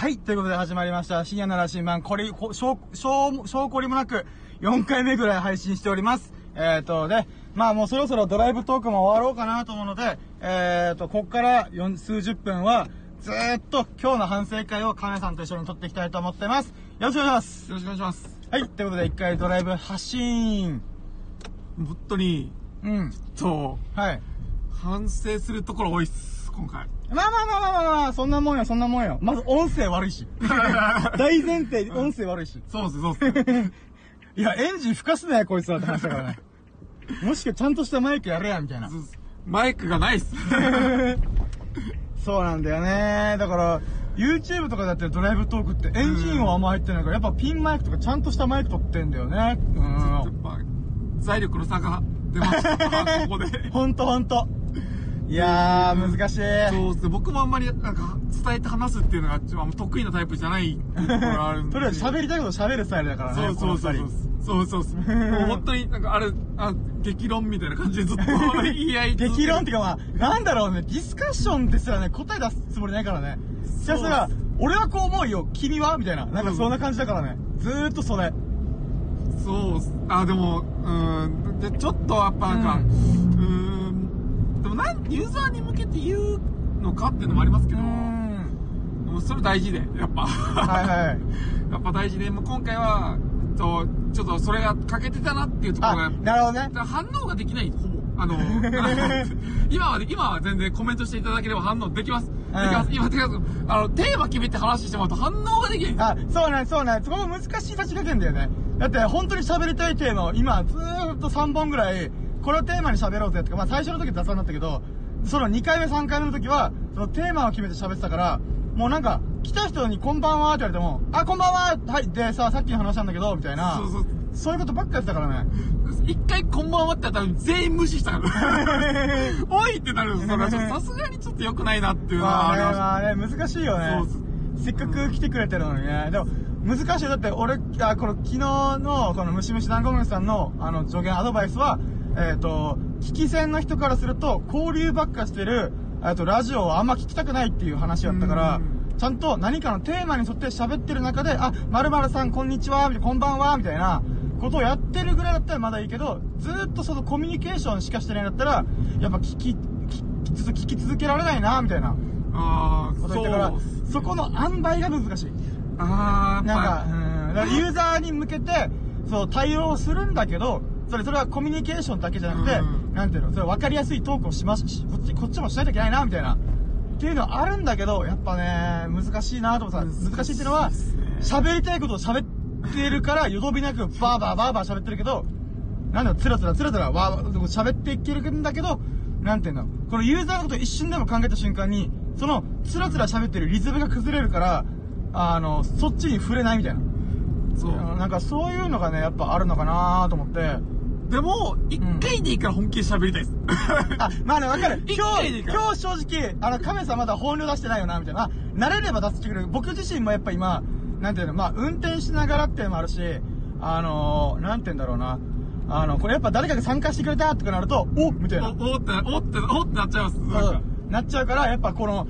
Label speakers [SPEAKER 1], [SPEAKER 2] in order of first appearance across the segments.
[SPEAKER 1] はい、ということで始まりました。深夜の羅針盤、これ、こ、証、証、証拠りもなく、4回目ぐらい配信しております。えっ、ー、と、で、まあもうそろそろドライブトークも終わろうかなと思うので、えっ、ー、と、こっから四数十分は、ずーっと今日の反省会をカメさんと一緒に撮っていきたいと思ってます。よろしくお願いします。
[SPEAKER 2] よろしくお願いします。
[SPEAKER 1] はい、ということで一回ドライブ発信。
[SPEAKER 2] 本当に、
[SPEAKER 1] うん。
[SPEAKER 2] そう、
[SPEAKER 1] はい。
[SPEAKER 2] 反省するところ多いっす、今回。
[SPEAKER 1] まあまあまあまあまあまあ、そんなもんよ、そんなもんよ。まず音声悪いし。大前提、音声悪いし。
[SPEAKER 2] そうっす、そうっす。
[SPEAKER 1] いや、エンジン吹かすなよ、こいつはって話だからね。もしくはちゃんとしたマイクやれや、みたいな。
[SPEAKER 2] マイクがないっす。
[SPEAKER 1] そうなんだよね。だから、YouTube とかだってドライブトークってエンジン音あんま入ってないから、やっぱピンマイクとかちゃんとしたマイク取ってんだよね。うん。
[SPEAKER 2] ぱ、財力の差が出ました、ここで。
[SPEAKER 1] ほんとほんと。いやー、難しい。
[SPEAKER 2] そうっすね、僕もあんまり、なんか、伝えて話すっていうのが、ちょっと得意なタイプじゃないところがあるんで。
[SPEAKER 1] とりあえず喋りたいこと喋るスタイルだからね。
[SPEAKER 2] そうそうそうそう。そうそう。もう本当になんかあれ、あ、激論みたいな感じでずっと言い合い
[SPEAKER 1] 激論っていうかまあ、なんだろうね、ディスカッションですらね、答え出すつもりないからね。ひたすら、俺はこう思うよ、君はみたいな。なんかそんな感じだからね。ずーっとそれ。
[SPEAKER 2] そうあ、でも、うーん、で、ちょっとやっぱなんか、
[SPEAKER 1] う
[SPEAKER 2] うーん、でもなん、ユーザーに向けて言うのかっていうのもありますけど、それ大事で、やっぱ。
[SPEAKER 1] はいはい。
[SPEAKER 2] やっぱ大事で、もう今回は、と、ちょっとそれが欠けてたなっていうところが、
[SPEAKER 1] あ、なるほどね
[SPEAKER 2] 反応ができない、ほぼ。あの、今はで、今は全然コメントしていただければ反応できます。できます。今、あの、テーマ決めて話してもらうと反応ができない
[SPEAKER 1] あ、そうなんそうなんそこが難しい立ち加減だよね。だって、本当に喋りたいテーマを今、ずーっと3本ぐらい、これをテーマに喋ろうぜとか、まあ最初の時雑談だったけど、その2回目3回目の時は、そのテーマを決めて喋ってたから、もうなんか、来た人にこんばんはって言われても、あ、こんばんははい、でさ、さっきの話なんだけど、みたいな。
[SPEAKER 2] そうそう。
[SPEAKER 1] そういうことばっかやってたからね。
[SPEAKER 2] 一回こんばんはってやったら全員無視したから。おいってなるんですさすがにちょっと良くないなっていうのはありました。
[SPEAKER 1] まあね、難しいよね。せっかく来てくれてるのにね。でも、難しいよ。だって、俺、あ、この昨日の、このムシムシ団子虫さんの、あの、助言アドバイスは、えっ、と、聞き戦の人からすると、交流ばっかしてる、えっと、ラジオをあんま聞きたくないっていう話やったから
[SPEAKER 2] う、
[SPEAKER 1] ちゃんと何かのテーマに沿って喋ってる中で、あ、〇〇さんこんにちは、こんばんは、みたいな、ことをやってるぐらいだったらまだいいけど、ずーっとそのコミュニケーションしかしてないんだったら、やっぱ聞き、聞き聞き続けられないな、みたいな。
[SPEAKER 2] ああ、
[SPEAKER 1] こと言ったから
[SPEAKER 2] そ
[SPEAKER 1] この塩梅が難しい。
[SPEAKER 2] ああ、
[SPEAKER 1] なんか、ユーザーに向けて、そう、対応するんだけど、それ、それはコミュニケーションだけじゃなくて、
[SPEAKER 2] うん
[SPEAKER 1] なんていうの、それ分かりやすいトークをしますし、こっち、こっちもしないといけないな、みたいな。っていうのはあるんだけど、やっぱね、難しいなと思ってさ、難しいっていうのは喋りたいことを喋ってるから、よどびなく、バーバーバーバー喋ってるけど、なんだろう、つらつらつらつら、わー喋っていけるんだけど、なんていうの、このユーザーのことを一瞬でも考えた瞬間に、その、つらつら喋ってるリズムが崩れるから、あの、そっちに触れないみたいな。
[SPEAKER 2] そう。
[SPEAKER 1] なんかそういうのがね、やっぱあるのかなと思って。
[SPEAKER 2] でも、一回でいいから本気で喋りたいです。
[SPEAKER 1] あ、まあね、わかる。
[SPEAKER 2] 一
[SPEAKER 1] 今日、今日正直、あの、カメさんまだ本領出してないよな、みたいな。あ慣れれば出してくれる。僕自身もやっぱ今、なんていうの、まあ、運転しながらっていうのもあるし、あのー、なんて言うんだろうな。あの、これやっぱ誰かが参加してくれたとかなると、おみたい
[SPEAKER 2] お、
[SPEAKER 1] な。
[SPEAKER 2] おって、おって、おってなっちゃいます。な。
[SPEAKER 1] なっちゃうから、やっぱこの、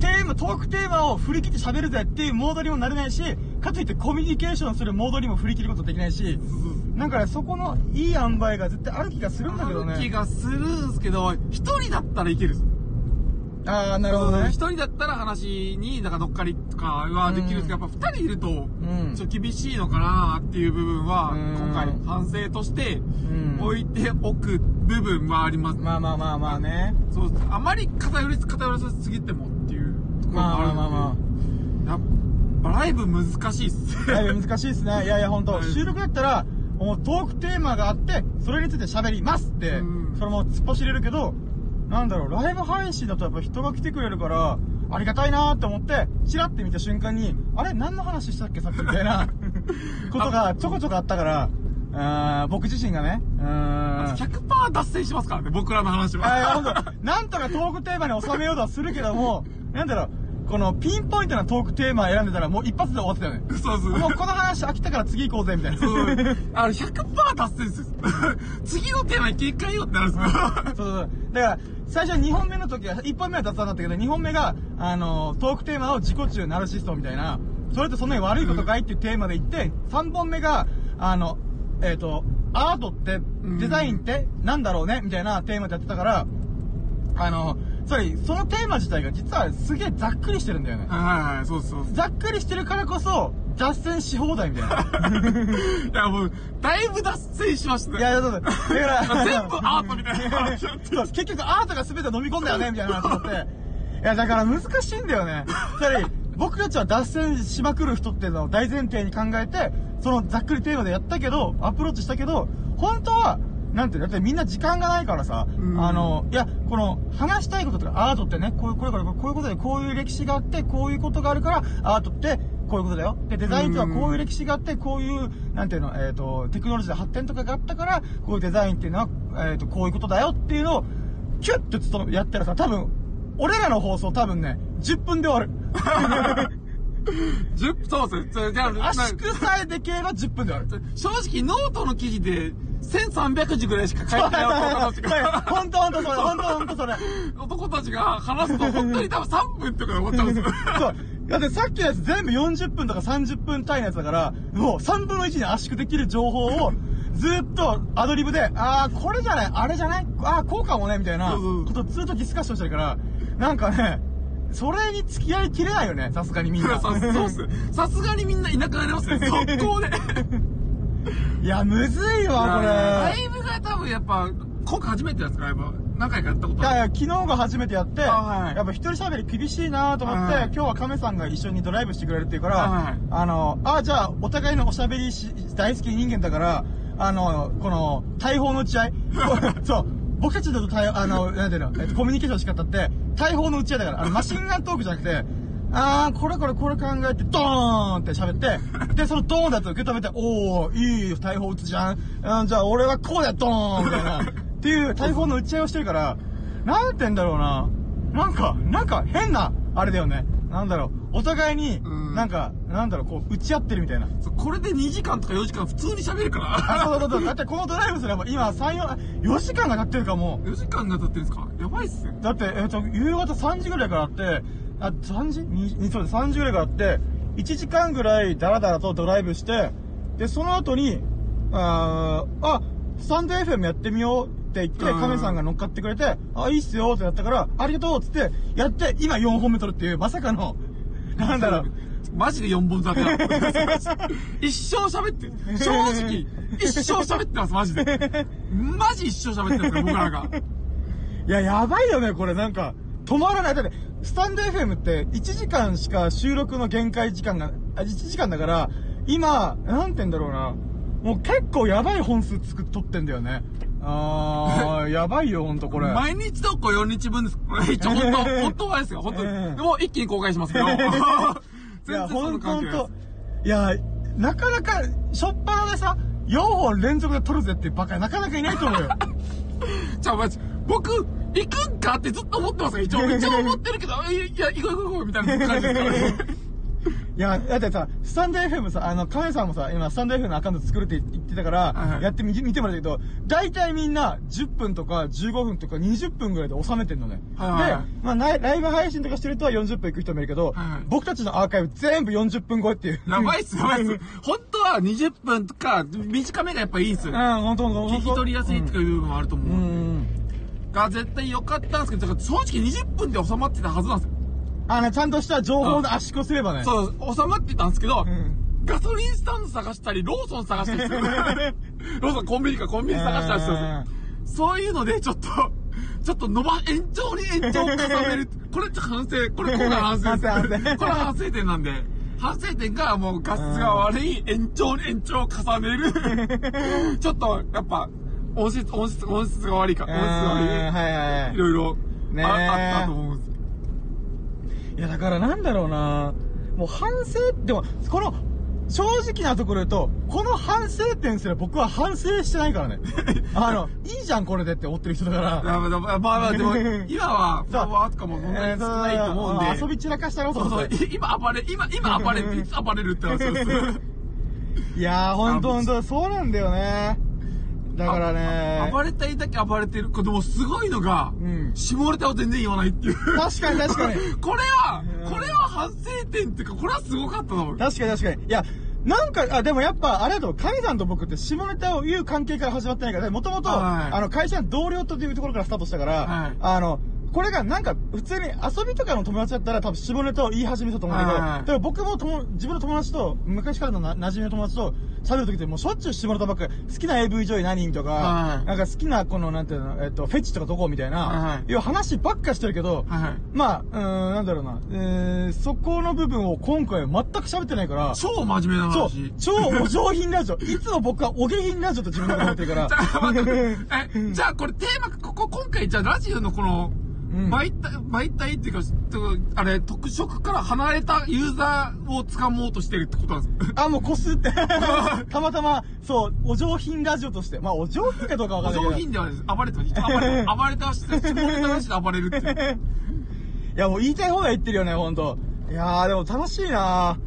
[SPEAKER 1] テーマ、トークテーマを振り切って喋るぜっていうモードにもなれないし、かといってコミュニケーションするモードにも振り切ることできないし、なんかね、そこのいい塩梅が絶対ある気がするんだけど
[SPEAKER 2] ある気
[SPEAKER 1] ね。
[SPEAKER 2] がするんすけど、一人だったらいけるっす。
[SPEAKER 1] ああ、なるほどね
[SPEAKER 2] 一。人だったら話に、なんか乗っかりとかはできるんですけど、やっぱ二人いると、
[SPEAKER 1] うん
[SPEAKER 2] ちょっと厳しいのかなっていう部分は、
[SPEAKER 1] うん
[SPEAKER 2] 今回反省として
[SPEAKER 1] うん
[SPEAKER 2] 置いておく部分はあります。
[SPEAKER 1] まあまあまあまあね。
[SPEAKER 2] そう、あまり偏り、偏らせすぎてもっていうところもあるので、
[SPEAKER 1] まあまあま
[SPEAKER 2] やっぱライブ難しいっす。
[SPEAKER 1] だいぶ難しいですね。いやいや、本当
[SPEAKER 2] はい
[SPEAKER 1] 収録だったら、もうトークテーマがあって、それについて喋りますって
[SPEAKER 2] うん、
[SPEAKER 1] それも突っ走れるけど、なんだろう、ライブ配信だとやっぱ人が来てくれるから、ありがたいなーって思って、チラって見た瞬間に、あれ何の話したっけさっきみたいな、ことがちょこちょこあったから、あー僕自身がね、うーん。
[SPEAKER 2] 100%脱線しますからね、僕らの話は。
[SPEAKER 1] なんとかトークテーマに収めようとはするけども、なんだろう、このピンポイントなトークテーマ選んでたらもう一発で終わってたよね。
[SPEAKER 2] そうそう。
[SPEAKER 1] もうこの話飽きたから次行こうぜ、みたいな。
[SPEAKER 2] そう。あの、100%達成です。次のテーマに切り替えようってなるんですよ。
[SPEAKER 1] そうそう。だから、最初2本目の時は、1本目は雑談だったけど、2本目が、あの、トークテーマを自己中ナルシストみたいな、それってそんなに悪いことかいっていうテーマで言って、3本目が、あの、えっ、と、アートって、デザインってなんだろうねみたいなテーマでやってたから、あの、つまり、そのテーマ自体が実はすげえざっくりしてるんだよね。
[SPEAKER 2] はいはいはい、そうそうそう。
[SPEAKER 1] ざっくりしてるからこそ、脱線し放題みたいな。
[SPEAKER 2] いや、もう、だいぶ脱線しましたね。
[SPEAKER 1] いや、そうだ。だから、
[SPEAKER 2] 全部アートみたいな
[SPEAKER 1] 結局アートが全て飲み込んだよねみたいな話になって。いや、だから難しいんだよね。つまり、僕たちは脱線しまくる人っていうのを大前提に考えて、そのざっくりテーマでやったけど、アプローチしたけど、本当は、なんていうのだってみんな時間がないからさ、
[SPEAKER 2] うん
[SPEAKER 1] あの、いや、この、話したいこととか、アートってね、こういう、これから、こういうことで、こういう歴史があって、こういうことがあるから、アートって、こういうことだよ。で、デザインってはこういう歴史があって、こういう、なんていうの、えっ、と、テクノロジーの発展とかがあったから、こういうデザインっていうのは、えっ、と、こういうことだよっていうのを、キュッとちょっとやったらさ、多分、俺らの放送多分ね、10分で終わる。
[SPEAKER 2] 10そうですね。じゃあ、
[SPEAKER 1] 圧縮さえできれば10分で終わる。
[SPEAKER 2] 正直、ノートの記事で、1300字ぐらいしか書いてない男たちが、
[SPEAKER 1] 本当本当それ、本当本当それ。
[SPEAKER 2] 男たちが話すと、本当に多分3分とかで終わっちゃうんですよ。
[SPEAKER 1] そう。だってさっきのやつ全部40分とか30分単位のやつだから、もう3分の1に圧縮できる情報を、ずっとアドリブで、あー、これじゃない、あれじゃない、あー、こうかもね、みたいなことをずっとディスカッションしてるから、なんかね、それに付き合いきれないよね、さすがにみんな。
[SPEAKER 2] さ そうっすね。さすがにみんないなくなりますね。速攻で。
[SPEAKER 1] いや、むずいわ、これ。
[SPEAKER 2] ライブが多分やっぱ、今回初めてですか、ライブは。何回かやったこと。
[SPEAKER 1] いやいや、昨日が初めてやって、
[SPEAKER 2] あはい
[SPEAKER 1] やっぱ一人喋り厳しいなと思って、
[SPEAKER 2] はい
[SPEAKER 1] 今日は亀さんが一緒にドライブしてくれるっていうから、
[SPEAKER 2] はい
[SPEAKER 1] あの、あ、じゃあ、お互いのおしゃべりし大好き人間だから、あの、この、大砲の打ち合い？そう。僕たちだと対、あの、なんていうの、えっと、コミュニケーションの仕方って、大砲の打ち合いだから、あの、マシンガントークじゃなくて、あー、これこれこれ考えて、ドーンって喋って、で、そのドーンだと受け止めて、おー、いい大砲撃つじゃん。うん、じゃあ俺はこうだよ、ドーンみたいな。っていう大砲の打ち合いをしてるから、なんて言うんだろうな。なんか、なんか変な、あれだよね。なんだろう。お互いに
[SPEAKER 2] う、ん
[SPEAKER 1] なんか、なんだろう、こう、打ち合ってるみたいな。
[SPEAKER 2] そうこれで2時間とか4時間普通に喋るから。
[SPEAKER 1] あ、そうそうそう。だってこのドライブすれば今3、4、4時間が経ってるかも。
[SPEAKER 2] 4時間が経ってるんですか？やばいっすね。
[SPEAKER 1] だって、えっ、と、夕方3時ぐらいからあって、あ、3時 ?2、そうです、3時ぐらいからあって、1時間ぐらいダラダラとドライブして、で、その後に、あーあ、スタンド FM やってみようって言って、
[SPEAKER 2] うん
[SPEAKER 1] 亀さんが乗っかってくれて、あ、いいっすよってやったから、ありがとうっつって、やって、今4本目取るっていう、まさかの、なんだろう。
[SPEAKER 2] マジで4本立てなの一生喋ってる。正直、一生喋ってます、マジで。マジ一生喋ってますから、僕らが。
[SPEAKER 1] いや、やばいよね、これ。なんか、止まらない。だって、スタンド FM って1時間しか収録の限界時間が、あ、1時間だから、今、なんて言うんだろうな。もう結構やばい本数作っとってんだよね。あー、やばいよ、ほんとこれ。
[SPEAKER 2] 毎日投稿4日分です。これ 一応本当、本当はですよ、本当に。
[SPEAKER 1] うん
[SPEAKER 2] でも一気に公開しますけど。
[SPEAKER 1] いや、
[SPEAKER 2] 全然そ
[SPEAKER 1] ほんとほんと。いや、なかなか、しょっぱなでさ、4本連続で撮るぜっていうバカなかなかいないと思うよ。
[SPEAKER 2] す。じゃあ、マジ、僕、行くんかってずっと思ってますよ。一応、一応思ってるけど、いや、いや行こう行こう行こうみたいな感じですからね。
[SPEAKER 1] いや、だってさ、スタンド FM さ、あの、カメさんもさ、今、スタンド FM のアカウント作るって言ってたから、やってみ、見てもらったけど、大体みんな、10分とか15分とか20分ぐらいで収めてんのね。で、まあライ、ブ配信とかしてる人は40分行く人もいるけど、僕たちのアーカイブ全部40分超えっていう。
[SPEAKER 2] やばいっす、やばいっす。本当は20分とか、短めがやっぱいいっす
[SPEAKER 1] うん、
[SPEAKER 2] よ。
[SPEAKER 1] ほんとほんとほんと。
[SPEAKER 2] 聞き取りやすいとかいう部分もあると思
[SPEAKER 1] うん。う
[SPEAKER 2] う。
[SPEAKER 1] ん。
[SPEAKER 2] が、絶対良かったんですけど、だから正直20分で収まってたはずなんですよ。
[SPEAKER 1] あの、ちゃんとした情報の圧縮すればね。
[SPEAKER 2] そう、収まってたんですけど、
[SPEAKER 1] ん
[SPEAKER 2] ガソリンスタンド探したり、ローソン探したりする。ローソンコンビニかコンビニ探したりする。そういうので、ちょっと、ちょっと伸ば、延長に延長を重ねる。これって反省、これ今回反省です。これ反省点なんで。反省点がもう画質が悪い延長に延長を重ねる。ちょっと、やっぱ、音質、音質、音質が悪いか。
[SPEAKER 1] うん。
[SPEAKER 2] 音質が悪い。
[SPEAKER 1] はいはいはい
[SPEAKER 2] い。ろいろ、
[SPEAKER 1] ねえ
[SPEAKER 2] ああったと思うんですよ。
[SPEAKER 1] いや、だからなんだろうなもう反省、でも、この、正直なところ言うと、この反省点すら僕は反省してないからね。あの、いいじゃんこれでって思ってる人だから。
[SPEAKER 2] まあまあでも、今は、フォロワーとかもそんなに少ないと思うんで。
[SPEAKER 1] 遊び散らかしたろと
[SPEAKER 2] そうそう
[SPEAKER 1] 思って。、
[SPEAKER 2] 今暴れ、今、今暴れ いつ暴れるって話です。
[SPEAKER 1] いやー、ほんとほんと、そうなんだよね。だからね。
[SPEAKER 2] 暴れたいだけ暴れてる。でもすごいのが、
[SPEAKER 1] うん
[SPEAKER 2] 下ネタを全然言わないっていう。
[SPEAKER 1] 確かに確かに。
[SPEAKER 2] これは
[SPEAKER 1] うん、
[SPEAKER 2] これは反省点っていうか、これはすごかったと思う。
[SPEAKER 1] 確かに確かに。いや、なんか、あ、でもやっぱ、あれだと、神さんと僕って下ネタを言う関係から始まってないから、もともと、
[SPEAKER 2] はい
[SPEAKER 1] あの、会社の同僚というところからスタートしたから、
[SPEAKER 2] はい
[SPEAKER 1] あの、これがなんか、普通に遊びとかの友達だったら多分下ネタを言い始めたと思うんだけど、
[SPEAKER 2] はい
[SPEAKER 1] でも僕もとも自分の友達と、昔からのな馴染みの友達と喋るときってもうしょっちゅう下ネタばっかり、好きな AV 女優何とか、
[SPEAKER 2] はい
[SPEAKER 1] なんか好きなこの、なんていうの、えっと、フェチとかどこみたいな、
[SPEAKER 2] はい
[SPEAKER 1] いう話ばっかしてるけど。まあ、うーん、なんだろうな、えー、そこの部分を今回全く喋ってないから、
[SPEAKER 2] 超真面目な話。、
[SPEAKER 1] 超お上品ラジオ。いつも僕はお下品ラジオと自分で思ってるから
[SPEAKER 2] じ。ゃあ、待ってえ、じゃあこれテーマ、ここ、今回、じゃあラジオのこの、
[SPEAKER 1] うん
[SPEAKER 2] 媒体、媒体っていうか、とあれ、特色から離れたユーザーを掴もうとしてるってことなんですか？
[SPEAKER 1] あ、もうこすって。たまたま、そう、お上品ラジオとして。まあ、お上品かどうかわか
[SPEAKER 2] お
[SPEAKER 1] んないけど。
[SPEAKER 2] 上品ではないです。暴れてます。暴れて、暴れてました。下ネタなしで暴れるっていう。
[SPEAKER 1] いや、もう言いたい放題言ってるよね、ほんと。いやー、でも楽しいな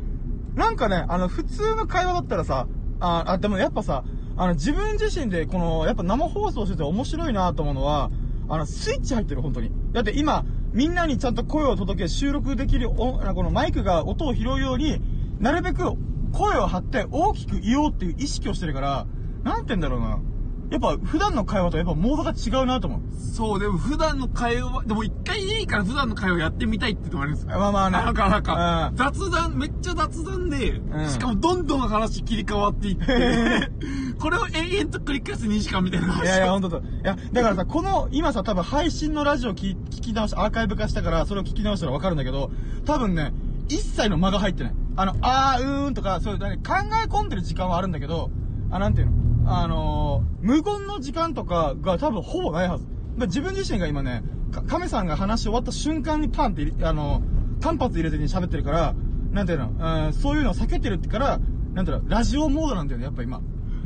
[SPEAKER 1] なんかね、あの、普通の会話だったらさ、あ、あ、でもやっぱさ、あの、自分自身で、この、やっぱ生放送してて面白いなと思うのは、あの、スイッチ入ってる、本当に。だって今、みんなにちゃんと声を届け、収録できる、このマイクが音を拾うように、なるべく声を張って大きく言おうっていう意識をしてるから、なんて言うんだろうな。やっぱ普段の会話とやっぱモードが違うなと思う。
[SPEAKER 2] そう、でも普段の会話、でも一回でいいから普段の会話やってみたいってのもあるんですよ。
[SPEAKER 1] まあまあね。
[SPEAKER 2] なんか、なんか
[SPEAKER 1] う、ん
[SPEAKER 2] 雑談、めっちゃ雑談で、
[SPEAKER 1] ん
[SPEAKER 2] しかもどんどん話切り替わっていって、これを延々と繰り返す2時間みたいな話。
[SPEAKER 1] いやいや、ほんとと。いや、だからさ、この、今さ、多分配信のラジオ聞聞き直し、アーカイブ化したから、それを聞き直したらわかるんだけど、多分ね、一切の間が入ってない。あの、あー、うーんとか、そういう、何考え込んでる時間はあるんだけど、あ、なんていうの？あのー、無言の時間とかが多分ほぼないはず。自分自身が今ね、か亀さんが話し終わった瞬間にパンって、あのー、単発入れてに喋ってるから、なんていうの、うん、そういうのを避けてるってから、なんていうの、ラジオモードなんだよね、やっぱ今。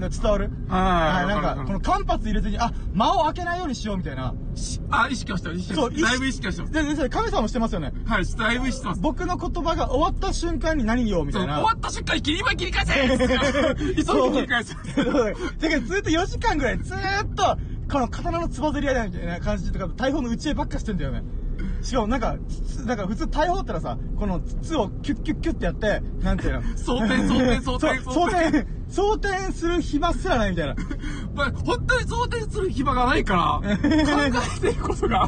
[SPEAKER 1] 伝わる？
[SPEAKER 2] はい
[SPEAKER 1] なんか、この間髪入れずに、あ、間を開けないようにしようみたいな。
[SPEAKER 2] しあ、意識はして。意識は
[SPEAKER 1] そう、
[SPEAKER 2] だいぶ意識はしてます。
[SPEAKER 1] で、で、それ神様もしてますよね。
[SPEAKER 2] はい、だいぶ意識してます。
[SPEAKER 1] 僕の言葉が終わった瞬間に何言おうみたいな。
[SPEAKER 2] 終わった瞬間に切り今切り返せ 急ぎ切り返せ
[SPEAKER 1] そうだけどずっと4時間ぐらい、ずーっと、この刀のつばぜり合いだみたいな感じとか、大砲の打ち合いばっかしてんだよね。しかもなんか、つなんか普通大砲ったらさ、この筒をキュッキュッキュッってやって、なんていうの？
[SPEAKER 2] 装填装填装填
[SPEAKER 1] 装填、装填する暇すらないみたいな。
[SPEAKER 2] まあ、本当に想定する暇がないから、考えていくことが、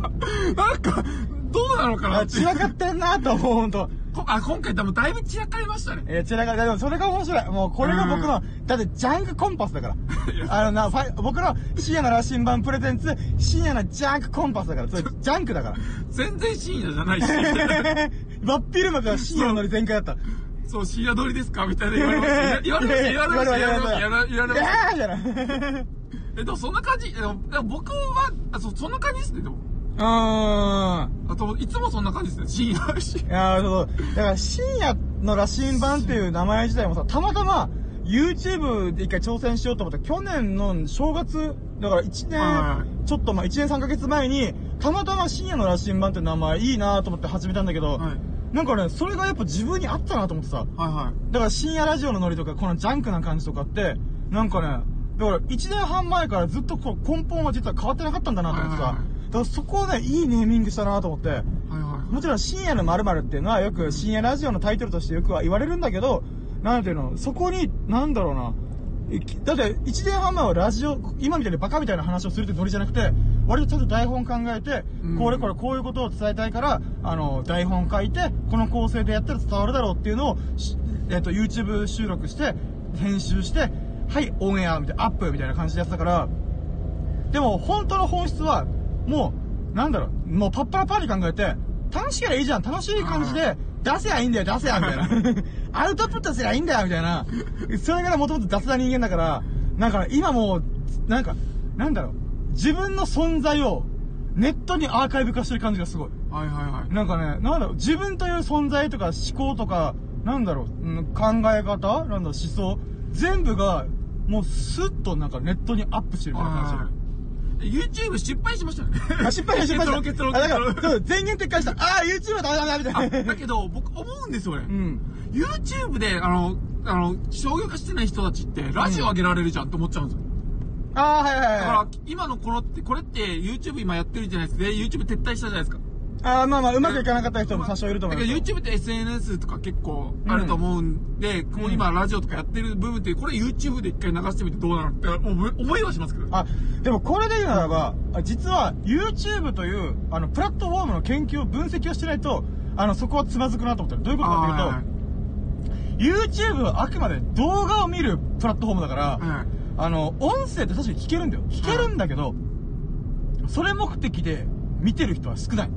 [SPEAKER 2] なんか、どうなのかな
[SPEAKER 1] あ
[SPEAKER 2] って。
[SPEAKER 1] 散らかってんなと思う、ほんと。
[SPEAKER 2] こあ、今回多分だいぶ散らかりましたね。
[SPEAKER 1] えー、散らかでもそれが面白い。もうこれが僕の、だってジャンクコンパスだから。あのな、ファイ僕の深夜の羅針盤プレゼンツ、深夜のジャンクコンパスだから。それジャンクだから。
[SPEAKER 2] 全然深夜じゃないし。
[SPEAKER 1] 真っ昼間から深夜のノリ全開だった。
[SPEAKER 2] そう、深夜録りですかみたいな言われました。言われました、言われました、言われました、言われました。
[SPEAKER 1] えーじゃない。
[SPEAKER 2] え、でもそんな感じ、でも僕は、あそそんな感じですね、でも。
[SPEAKER 1] うーん。
[SPEAKER 2] あと、いつもそんな感じですね、深夜し。
[SPEAKER 1] いやーそう。だから深夜の羅針盤っていう名前自体もさ、たまたま YouTube で一回挑戦しようと思った去年の正月、だから1
[SPEAKER 2] は
[SPEAKER 1] 年、ちょっとまあ1年3ヶ月前に、たまたま深夜の羅針盤って名前いいなと思って始めたんだけど、
[SPEAKER 2] はい。
[SPEAKER 1] なんかね、それがやっぱ自分に合ったなと思ってさ。
[SPEAKER 2] はいは
[SPEAKER 1] だから深夜ラジオのノリとか、このジャンクな感じとかって、なんかね、だから1年半前からずっとこう根本は実は変わってなかったんだなと思ってさ。
[SPEAKER 2] はいはいはい
[SPEAKER 1] だそこをね、いいネーミングしたなと思って。
[SPEAKER 2] い。はいはい。
[SPEAKER 1] もちろん深夜の〇〇っていうのはよく深夜ラジオのタイトルとしてよくは言われるんだけど、なんていうの、そこに、なんだろうな。だって、1年半前はラジオ、今みたいにバカみたいな話をするってノリじゃなくて、割とちゃんと台本考えて、
[SPEAKER 2] うん
[SPEAKER 1] これこれこういうことを伝えたいから、あの、台本書いて、この構成でやったら伝わるだろうっていうのを、しえっ、と、YouTube 収録して、編集して、はい、オンエアみたいな、アップみたいな感じでやってたから、でも、本当の本質は、もう、なんだろう、もうパッパラパーに考えて、楽しければいいじゃん、楽しい感じで、出せやいいんだよ、出せや、みたいな。アウトプットすりゃいいんだよ、みたいな。それがもともと雑な人間だから、なんか今もう、なんか、なんだろう、自分の存在を、ネットにアーカイブ化してる感じがすごい。
[SPEAKER 2] はいはいはい。
[SPEAKER 1] なんかね、なんだろう、自分という存在とか思考とかなんだろう、うん考え方なんだ思想全部が、もうスッとなんかネットにアップしてるみたいな感じ
[SPEAKER 2] はい YouTube 失敗しましたよね。
[SPEAKER 1] あ、失敗した、失敗した。
[SPEAKER 2] 結論、結
[SPEAKER 1] あだから、
[SPEAKER 2] 論。
[SPEAKER 1] そう、全言撤回した。あー、YouTube はダメだ、ダメだ、みたいな。
[SPEAKER 2] だけど、僕思うんですよね。
[SPEAKER 1] うん。
[SPEAKER 2] YouTube で、あの、あの、商業化してない人たちって、ラジオ上げられるじゃんって思っちゃうんですよ。
[SPEAKER 1] あー、はいはい
[SPEAKER 2] だから
[SPEAKER 1] はい。、
[SPEAKER 2] 今のこのって、これって YouTube 今やってるじゃないですか。で、YouTube 撤退したじゃないですか。
[SPEAKER 1] あー、まあまあ、うまくいかなかった人も多少いると思
[SPEAKER 2] だけど
[SPEAKER 1] いますよ。
[SPEAKER 2] YouTube って SNS とか結構あると思うんで、こう今ラジオとかやってる部分って、これ YouTube で一回流してみてどうなのって思いはしますけど。
[SPEAKER 1] あ、でもこれで言うならば、あ実は YouTube という、あの、プラットフォームの研究を分析をしてないと、あの、そこはつまずくなと思ってる。どういうことかというと、YouTube はあくまで動画を見るプラットフォームだから、
[SPEAKER 2] はい
[SPEAKER 1] あの、音声って確かに聞けるんだよ。聞けるんだけど、それ目的で見てる人は少ない。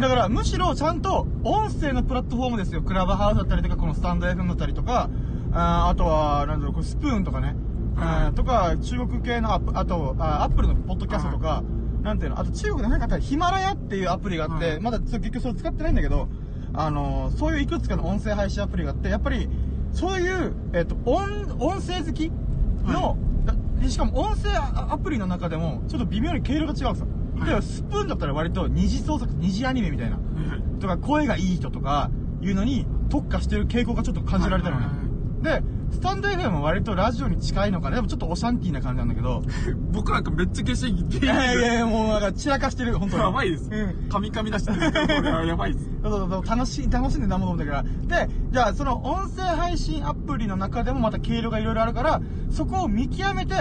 [SPEAKER 1] だから、むしろちゃんと音声のプラットフォームですよ。クラブハウスだったりとか、このスタンド FM だったりとか、あーあとは、なんだろう、これスプーンとかね。あーとか、中国系のアップ、あと、あアップルのポッドキャストとか、なんていうの、あと中国で何かあったらヒマラヤっていうアプリがあって、
[SPEAKER 2] はい
[SPEAKER 1] まだ結局それ使ってないんだけど、あのーそういういくつかの音声配信アプリがあって、やっぱり、そういう、えっ、と、音、音声好きの、だでしかも音声アアプリの中でも、ちょっと微妙に経路が違うんですよ。
[SPEAKER 2] はい
[SPEAKER 1] 例えば、スプーンだったら割と二次創作、二次アニメみたいな。
[SPEAKER 2] はい
[SPEAKER 1] とか声がいい人とかいうのに特化してる傾向がちょっと感じられたのね。で、スタンド FM も割とラジオに近いのかな。でもちょっとオシャンティーな感じなんだけど。
[SPEAKER 2] 僕なんかめっちゃ消してい
[SPEAKER 1] いやいやいや、もうなんか散らかしてる、本当に。
[SPEAKER 2] やばいです
[SPEAKER 1] うん。
[SPEAKER 2] 噛み噛み出してる。やばいです。
[SPEAKER 1] そうそうそう、楽しい、楽しんでなんもんだから。で、じゃあその音声配信アプリの中でもまた経路がいろいろあるから、そこを見極めて、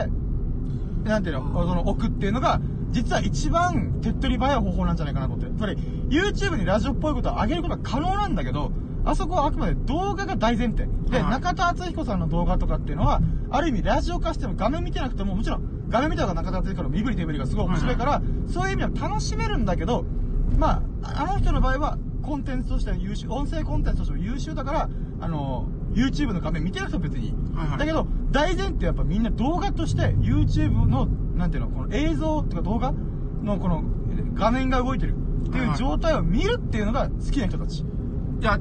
[SPEAKER 1] なんていうの、その置くっていうのが、実は一番手っ取り早い方法なんじゃないかなと思って。つまり、YouTube にラジオっぽいことを上げることは可能なんだけど、あそこはあくまで動画が大前提。で、
[SPEAKER 2] はい
[SPEAKER 1] 中田敦彦さんの動画とかっていうのは、ある意味ラジオ化しても画面見てなくても、もちろん画面見た方が中田敦彦の身振り手振りがすごい面白いから、そういう意味では楽しめるんだけど、まあ、あの人の場合は、コンテンツとしては優秀、音声コンテンツとしても優秀だから、あの、YouTube の画面見てなくても別にいい。
[SPEAKER 2] はいはい
[SPEAKER 1] だけど、大前提やっぱみんな動画として YouTube の、なんていうの、この映像とか動画のこの画面が動いてるっていう状態を見るっていうのが好きな人たち。
[SPEAKER 2] いや、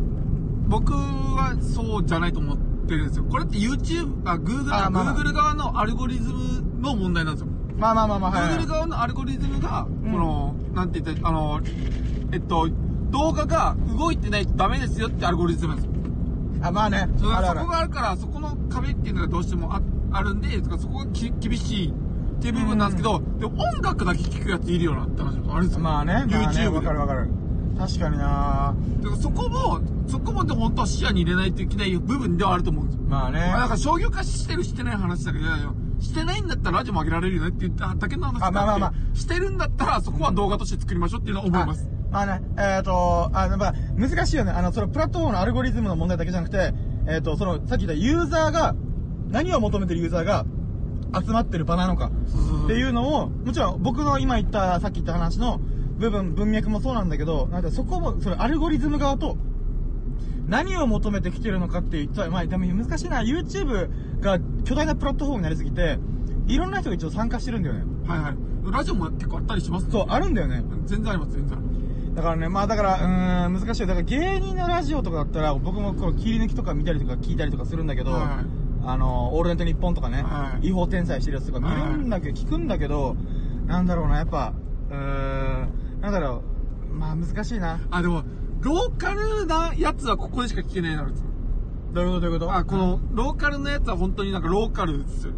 [SPEAKER 2] 僕はそうじゃないと思ってるんですよ。これって YouTube、あ、Google、
[SPEAKER 1] あまあまあ
[SPEAKER 2] Google 側のアルゴリズムの問題なんですよ。
[SPEAKER 1] まあまあまあまあ、はい、はい
[SPEAKER 2] Google 側のアルゴリズムが、
[SPEAKER 1] ん
[SPEAKER 2] この、なんて言ったら、あの、えっと、動画が動いてないとダメですよってアルゴリズムなんですよ。
[SPEAKER 1] あ、まあね。
[SPEAKER 2] そこがあるから、そこの壁っていうのがどうしてもああるんで、そこがき厳しいっていう部分なんですけど、でも音楽だけ聴くやついるよなって話もあるんですよ。
[SPEAKER 1] まあね、まあね、
[SPEAKER 2] YouTube で
[SPEAKER 1] わかるわかる。確かにな
[SPEAKER 2] だからそこも、そこもで本当は視野に入れないといけない部分ではあると思うんですよ。
[SPEAKER 1] まあね。
[SPEAKER 2] まあ、なんか商業化してるしてない話だけど、してないんだったらラジオも上げられるよねって言っただけの話だ
[SPEAKER 1] あまあまあまあ
[SPEAKER 2] してるんだったらそこは動画として作りましょうっていうのは思います。
[SPEAKER 1] あまあね、えっ、と、あの、まあ、難しいよね。あの、そのプラットフォームのアルゴリズムの問題だけじゃなくて、えっ、と、その、さっき言ったユーザーが、何を求めてるユーザーが集まってる場なのかっていうのを、もちろん僕の今言った、さっき言った話の部分、文脈もそうなんだけど、なんかそこも、それアルゴリズム側と、何を求めてきてるのかって言ったら、まあ、でも難しいな。YouTube が巨大なプラットフォームになりすぎて、いろんな人が一応参加してるんだよね。
[SPEAKER 2] はいはい。ラジオも結構あったりします
[SPEAKER 1] そう、あるんだよね。
[SPEAKER 2] 全然あります、全然あります。
[SPEAKER 1] だからね、まあだから、うーん、難しいよ。だから芸人のラジオとかだったら、僕もこう切り抜きとか見たりとか聞いたりとかするんだけど、
[SPEAKER 2] はい
[SPEAKER 1] あの、オールナイトニッポンとかね、
[SPEAKER 2] はい
[SPEAKER 1] 違法転載してるやつとか見るんだけど、聞くんだけど、なんだろうな、やっぱ、うーん、なんだろう、まあ難しいな。
[SPEAKER 2] あ、でも、ローカルなやつはここでしか聞けないな。
[SPEAKER 1] どういうことどういうこと？
[SPEAKER 2] あ、この、ローカルなやつは本当になんかローカルですよ。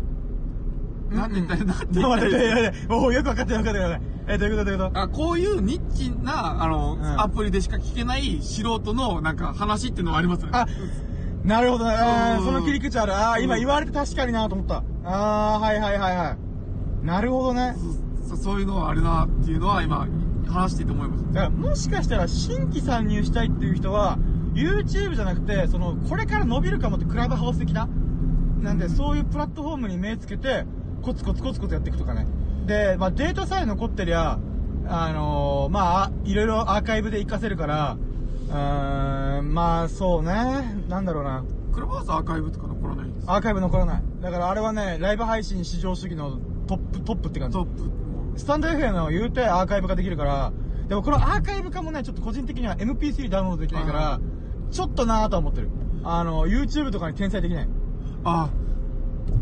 [SPEAKER 2] なんて言ったら、なんて言った
[SPEAKER 1] 待って、いやいやいやもうよく分かってる分かってる分かってる。え、どういうことどういうこと？
[SPEAKER 2] あこういうニッチな、あの、
[SPEAKER 1] ん
[SPEAKER 2] アプリでしか聞けない素人のなんか話っていうのはありますよね。
[SPEAKER 1] あ、なるほどね。あー
[SPEAKER 2] うん
[SPEAKER 1] その切り口ある。あー今言われて確かになと思った。あー、はいはいはいはい。なるほどね。
[SPEAKER 2] そそういうのはあるなっていうのは今、話していて思います。
[SPEAKER 1] だからもしかしたら新規参入したいっていう人は YouTube じゃなくてそのこれから伸びるかもってクラブハウス的ななんでそういうプラットフォームに目つけてコツコツコツコツやっていくとかねで、まあ、データさえ残ってりゃあのーまあいろいろアーカイブで活かせるからうーんまあそうねなんだろうな
[SPEAKER 2] クラブハウスアーカイブとか残らないんです。
[SPEAKER 1] アーカイブ残らないだからあれはねライブ配信至上主義のトップトップって感じ
[SPEAKER 2] トップ。
[SPEAKER 1] スタンド FM を言うてアーカイブ化できるから、でもこのアーカイブ化もね、ちょっと個人的には MP3 ダウンロードできないから、ちょっとなぁとは思ってる。あの、YouTube とかに転載できない。
[SPEAKER 2] あ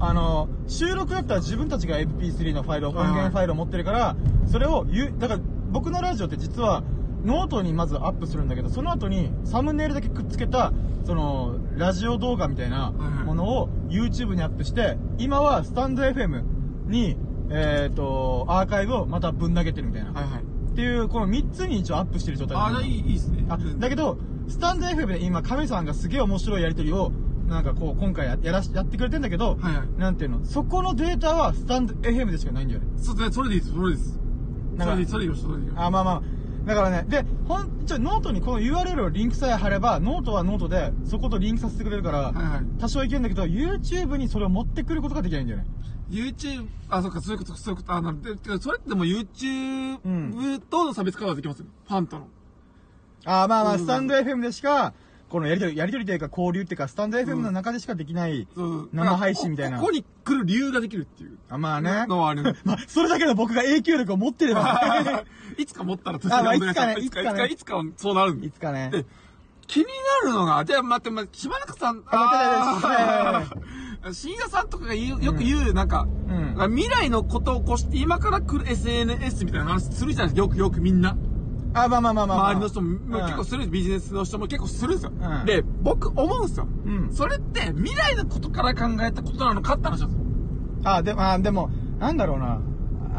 [SPEAKER 1] あの、収録だったら自分たちが MP3 のファイルを、音源ファイルを持ってるから、それをだから僕のラジオって実は、ノートにまずアップするんだけど、その後にサムネイルだけくっつけた、その、ラジオ動画みたいなものを YouTube にアップして、今はスタンド FM に、えっ、と、アーカイブをまたぶん投げてるみたいな。
[SPEAKER 2] はいはい。
[SPEAKER 1] っていう、この3つに一応アップしてる状態
[SPEAKER 2] ああ、いい、いいですね。
[SPEAKER 1] あ、だけど、stand.fm で今、亀さんがすげえ面白いやりとりを、なんかこう、今回ややらし、やってくれてんだけど、
[SPEAKER 2] はいはい
[SPEAKER 1] なんていうの、そこのデータはスタンド FM でしかないんだよね。
[SPEAKER 2] そうそれでいいです、それです。そ
[SPEAKER 1] なんか
[SPEAKER 2] れでいい、それでいいよ、それでいいよ。
[SPEAKER 1] あ、まあまあ。だからね、で、ほん、じゃあノートにこの URL をリンクさえ貼れば、ノートはノートで、そことリンクさせてくれるから、
[SPEAKER 2] はいはい。
[SPEAKER 1] 多少いけるんだけど、YouTube にそれを持ってくることができないんだよね。
[SPEAKER 2] YouTube、あ、そっか、そういうこと、そういうこと、あ、なるでてかそれってでも YouTube との差別化はできますよ。ファンとの。
[SPEAKER 1] あ、まあまあ、
[SPEAKER 2] うん
[SPEAKER 1] スタンド FM でしか、このやりとり、やりとりというか交流っていうか、スタンド FM の中でしかできない、
[SPEAKER 2] そう
[SPEAKER 1] 生配信みたいな
[SPEAKER 2] こここに来る理由ができるっていう。
[SPEAKER 1] あ、まあね。
[SPEAKER 2] のはあります。
[SPEAKER 1] まあ、それだけの僕が影響力を持ってれば。
[SPEAKER 2] いつか持ったら
[SPEAKER 1] あまあ
[SPEAKER 2] お願します
[SPEAKER 1] いつかね
[SPEAKER 2] いつか、いつか、いつかはそうなるんで
[SPEAKER 1] いつかね。
[SPEAKER 2] で、気になるのが、じゃあ待って、待って、島中さん、
[SPEAKER 1] あ待って待って
[SPEAKER 2] あー深夜さんとかが言う、よく言う、なんか、
[SPEAKER 1] うん。
[SPEAKER 2] 未来のことを起こして、今から来る SNS みたいな話するじゃないですか、よくよくみんな。
[SPEAKER 1] あ、まあまあまあまあ、まあ。
[SPEAKER 2] 周りの人も、
[SPEAKER 1] うん
[SPEAKER 2] 結構する、ビジネスの人も結構するんですよ。
[SPEAKER 1] うん
[SPEAKER 2] で、僕思うんですよ。
[SPEAKER 1] うん。
[SPEAKER 2] それって未来のことから考えたことなのかって話なんですよ。
[SPEAKER 1] あ、でも、あ、でも、なんだろうな。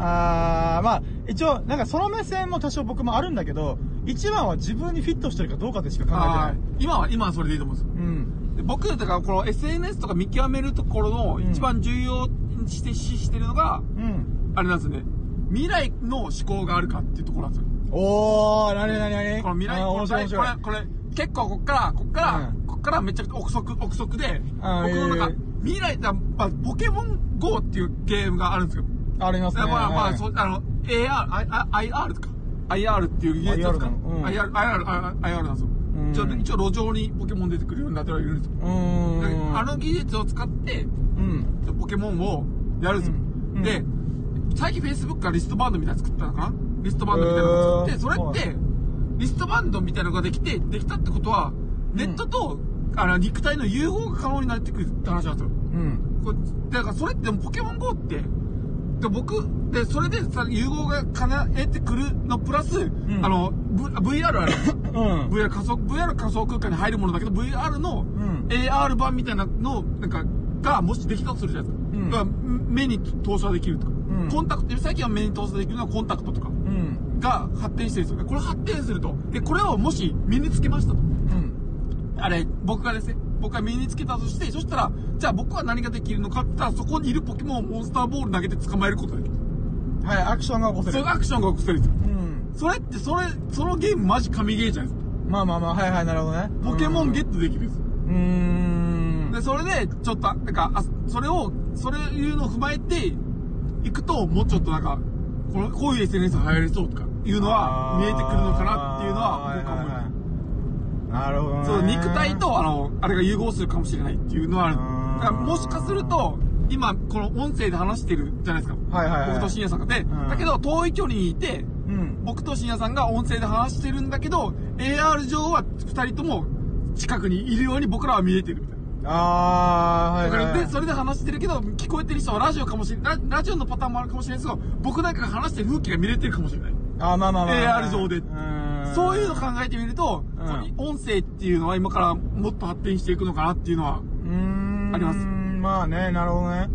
[SPEAKER 1] あーまあ、一応、なんかその目線も多少僕もあるんだけど、一番は自分にフィットしてるかどうかでしか考えてない。
[SPEAKER 2] 今は、今はそれでいいと思うんですよ。
[SPEAKER 1] うん。
[SPEAKER 2] で僕、だからこの SNS とか見極めるところの
[SPEAKER 1] うん
[SPEAKER 2] 一番重要にして、視してるのが、
[SPEAKER 1] うん。
[SPEAKER 2] あれなんですよね。未来の思考があるかっていうところなんですよ。
[SPEAKER 1] おー、なになになに？
[SPEAKER 2] この未来、これ。これ、これ、結構こっから、こっから、
[SPEAKER 1] うん
[SPEAKER 2] こっからめっちゃ憶測、憶測で、僕のなんか
[SPEAKER 1] え、
[SPEAKER 2] 未来だ、まあ、ポケモン GO っていうゲームがあるんですよ。
[SPEAKER 1] ありますね。
[SPEAKER 2] まあまあ、
[SPEAKER 1] はい
[SPEAKER 2] そう、あの、AR、IR とか。IR っていう技術を使う
[SPEAKER 1] IR
[SPEAKER 2] IR、IR、なんですよ。
[SPEAKER 1] うん
[SPEAKER 2] 一応、一応路上にポケモン出てくるようになってはいるんですよ。あの技術を使って、
[SPEAKER 1] うん。
[SPEAKER 2] ポケモンをやるんですよ。
[SPEAKER 1] うん
[SPEAKER 2] で、最近 Facebook がリストバンドみたいなの作ったのかな？リストバンドみたいなのを作って、それって、リストバンドみたいなのができて、できたってことは、ネットと、あの、肉体の融合が可能になってくるって話なんですよ。
[SPEAKER 1] うん。
[SPEAKER 2] だからそれってポケモン GO って、で僕、で、それでさ、融合が叶えてくるのプラス、
[SPEAKER 1] ん
[SPEAKER 2] あの、v、VR ある。
[SPEAKER 1] うん。
[SPEAKER 2] VR 仮想、VR 仮想空間に入るものだけど、VR の
[SPEAKER 1] ん
[SPEAKER 2] AR 版みたいなの、なんか、が、もしできたとするじゃないですか。
[SPEAKER 1] うん
[SPEAKER 2] だから目に投射できるとか。
[SPEAKER 1] ん
[SPEAKER 2] コンタクト、最近は目に投射できるのはコンタクトとか
[SPEAKER 1] うん。
[SPEAKER 2] が発展してるんですよね。これ発展すると。で、これをもし身につけましたと。
[SPEAKER 1] うん。
[SPEAKER 2] あれ、僕がですね、僕が身につけたとして、そしたら、じゃあ僕は何ができるのかって言ったら、そこにいるポケモンをモンスターボール投げて捕まえることができる。
[SPEAKER 1] はい、アクションが起こせる。
[SPEAKER 2] そうアクションが起こせるんですよ。
[SPEAKER 1] うん。
[SPEAKER 2] それって、それ、そのゲームマジ神ゲーじゃないですか。
[SPEAKER 1] まあまあまあ、はいはい、なるほどね。
[SPEAKER 2] ポケモンゲ
[SPEAKER 1] ッ
[SPEAKER 2] ットできるんですよ。
[SPEAKER 1] うーん。
[SPEAKER 2] で、それで、ちょっと、なんか、あ、それを、それいうのを踏まえて、いくと、もうちょっとなんか、この、こういう SNS が流行りそうとか、いうのは、見えてくるのかなっていうのは、僕は思います。
[SPEAKER 1] なるほどね。
[SPEAKER 2] そう、肉体と、あの、あれが融合するかもしれないっていうのはある。だからもしかすると、今、この音声で話してるじゃないですか。
[SPEAKER 1] はいはいはい
[SPEAKER 2] 僕と深夜さんが。で、
[SPEAKER 1] ん
[SPEAKER 2] だけど、遠い距離にいて、
[SPEAKER 1] うん。
[SPEAKER 2] 僕と深夜さんが音声で話してるんだけど、AR 上は二人とも近くにいるように僕らは見えてるみたいな。
[SPEAKER 1] あー、はいはい、
[SPEAKER 2] で、それで話してるけど、聞こえてる人はラジオかもしれない、ララジオのパターンもあるかもしれないですけど、僕なんかが話してる風景が見れてるかもしれない。
[SPEAKER 1] あー、まあまあまあ。
[SPEAKER 2] AR 上でそういうの考えてみると、
[SPEAKER 1] うん
[SPEAKER 2] 音声っていうのは今からもっと発展していくのかなっていうのは。あります
[SPEAKER 1] まあね、なるほどね。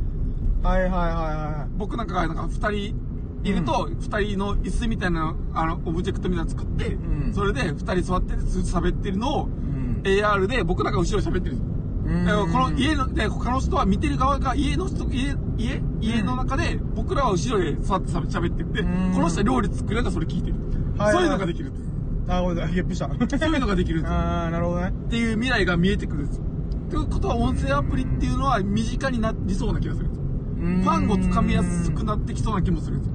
[SPEAKER 1] はいはいはいは
[SPEAKER 2] 僕なんかがなんか二人いると、二人の椅子みたいな、あの、オブジェクトみたいなの作って、
[SPEAKER 1] うん
[SPEAKER 2] それで二人座って喋ってるのを、
[SPEAKER 1] い。うん。
[SPEAKER 2] AR で僕なんか後ろで喋ってるんですよ。
[SPEAKER 1] うん
[SPEAKER 2] だからこの家の、で、他の人は見てる側が家の人、家、家家の中で、僕らは後ろで座って喋ってて、
[SPEAKER 1] うん
[SPEAKER 2] この人は料理作るやつはそれ聞いてる。
[SPEAKER 1] はい
[SPEAKER 2] そういうのができるんです。
[SPEAKER 1] あ、ごめんなさい、ゲップした。
[SPEAKER 2] そういうのができるんですよ。
[SPEAKER 1] あー、なるほどね。
[SPEAKER 2] っていう未来が見えてくるんですよ。ということは音声アプリっていうのは身近になりそうな気がするんですよ。
[SPEAKER 1] フ
[SPEAKER 2] ファンをつかみやすくなってきそうな気もするんですよ。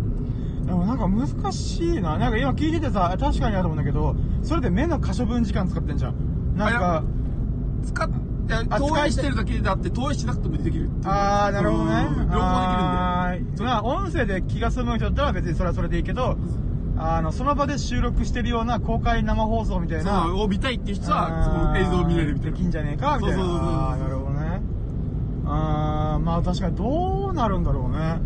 [SPEAKER 1] でもなんか難しいな。なんか今聞いててさ、確かにあると思うんだけど、それで目の可処分時間使ってんじゃん。なんか、
[SPEAKER 2] 使っ投影してるだけであって投影しなくてもできる
[SPEAKER 1] あー、なるほどね
[SPEAKER 2] うん。両方できるんで
[SPEAKER 1] あーまあ、音声で気が済む人だったら別にそれはそれでいいけど、あの、その場で収録してるような公開生放送みたいな。
[SPEAKER 2] そう、を見たいっていう人は、映像を見れるみたいな。
[SPEAKER 1] できんじゃねえかみたいな。
[SPEAKER 2] そうそうそうそう
[SPEAKER 1] あーなるほどね。あーまあ確かにどうなるんだろうね。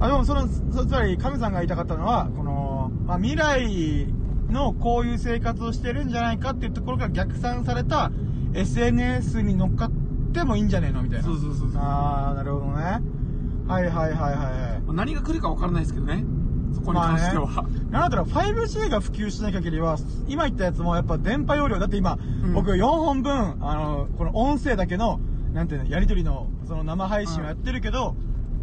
[SPEAKER 1] あ、でもその、そつまり、亀さんが言いたかったのは、この、まあ未来のこういう生活をしてるんじゃないかっていうところが逆算された SNS に乗っかってもいいんじゃねえのみたいな。
[SPEAKER 2] そうそうそうそう。
[SPEAKER 1] あー、なるほどね。はいはいはいはいはい。
[SPEAKER 2] 何が来るか分からないですけどね。そこに関しては。
[SPEAKER 1] なんだったら 5G が普及しない限りは、今言ったやつもやっぱ電波容量、だって今、
[SPEAKER 2] うん
[SPEAKER 1] 僕4本分、あの、この音声だけの、なんていうの、やりとりの、その生配信をやってるけど、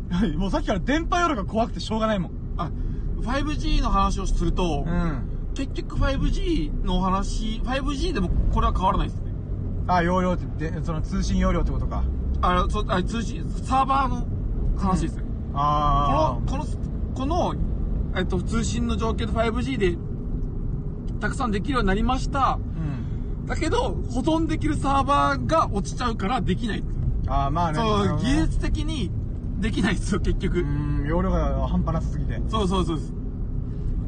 [SPEAKER 1] もうさっきから電波容量が怖くてしょうがないもん。
[SPEAKER 2] あ、5G の話をすると、
[SPEAKER 1] うん。
[SPEAKER 2] 結局 5G の話、5G でもこれは変わらないですね。
[SPEAKER 1] あ、容量って、でその通信容量ってことか。
[SPEAKER 2] あの、そあ通信、サーバーの話ですね。
[SPEAKER 1] あ
[SPEAKER 2] この、この、この、えっと、通信の状況で 5G で、たくさんできるようになりました。
[SPEAKER 1] うん。
[SPEAKER 2] だけど、保存できるサーバーが落ちちゃうからできない。
[SPEAKER 1] あーまあね。
[SPEAKER 2] そう、技
[SPEAKER 1] ね。
[SPEAKER 2] 術的にできないですよ、結局。
[SPEAKER 1] うん、容量が半端なさすぎて。
[SPEAKER 2] そうそうそうです。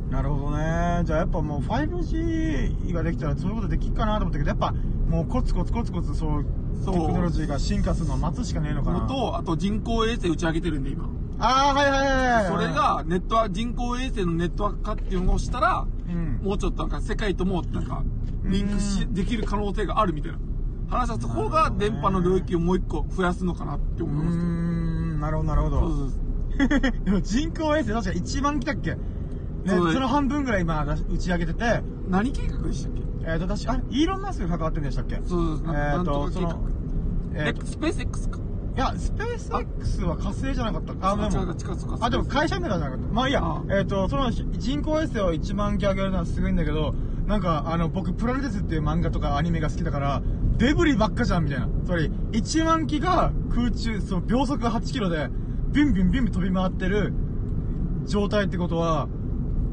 [SPEAKER 1] なるほどね。じゃあやっぱもう 5G ができたらそういうことできっかなと思ったけど、やっぱもうコツコツコツコツそう、
[SPEAKER 2] そう
[SPEAKER 1] テクノロジーが進化するのを待つしかねえのかな。
[SPEAKER 2] のと、あと人工衛星打ち上げてるんで、今。
[SPEAKER 1] ああ、はいはいはいはい。
[SPEAKER 2] それ、が、ネットワーク、人工衛星のネットワーク化っていうのをしたら、
[SPEAKER 1] うん。
[SPEAKER 2] もうちょっとなんか世界ともなんか、リンクし
[SPEAKER 1] う、ん
[SPEAKER 2] できる可能性があるみたいな話は、そこが電波の領域をもう一個増やすのかなって思いますけど。
[SPEAKER 1] ん、なるほどなるほど。
[SPEAKER 2] そうそうそう。
[SPEAKER 1] でも人工衛星確か1万来たっけ？ね、
[SPEAKER 2] そ
[SPEAKER 1] の半分ぐらい今打ち上げてて、
[SPEAKER 2] 何計画でしたっけ？
[SPEAKER 1] えっ、と、確か、あ、イーロン・マスクが関わってんでしたっけ？
[SPEAKER 2] そうそう。
[SPEAKER 1] えっ、
[SPEAKER 2] なんと
[SPEAKER 1] その。、えー
[SPEAKER 2] スペース X か。
[SPEAKER 1] いや、スペース X は火星じゃなかったか。あ、でもあ、でも会社名じゃなかった。まあいいや
[SPEAKER 2] あ、
[SPEAKER 1] えっ、と、その人工衛星を1万機上げるのはすごいんだけど、なんか、あの、僕、プラネテスっていう漫画とかアニメが好きだから、デブリばっかじゃん、みたいな。つまり、1万機が空中、そう、秒速8キロで、ビュンビュンビュンビュン飛び回ってる状態ってことは、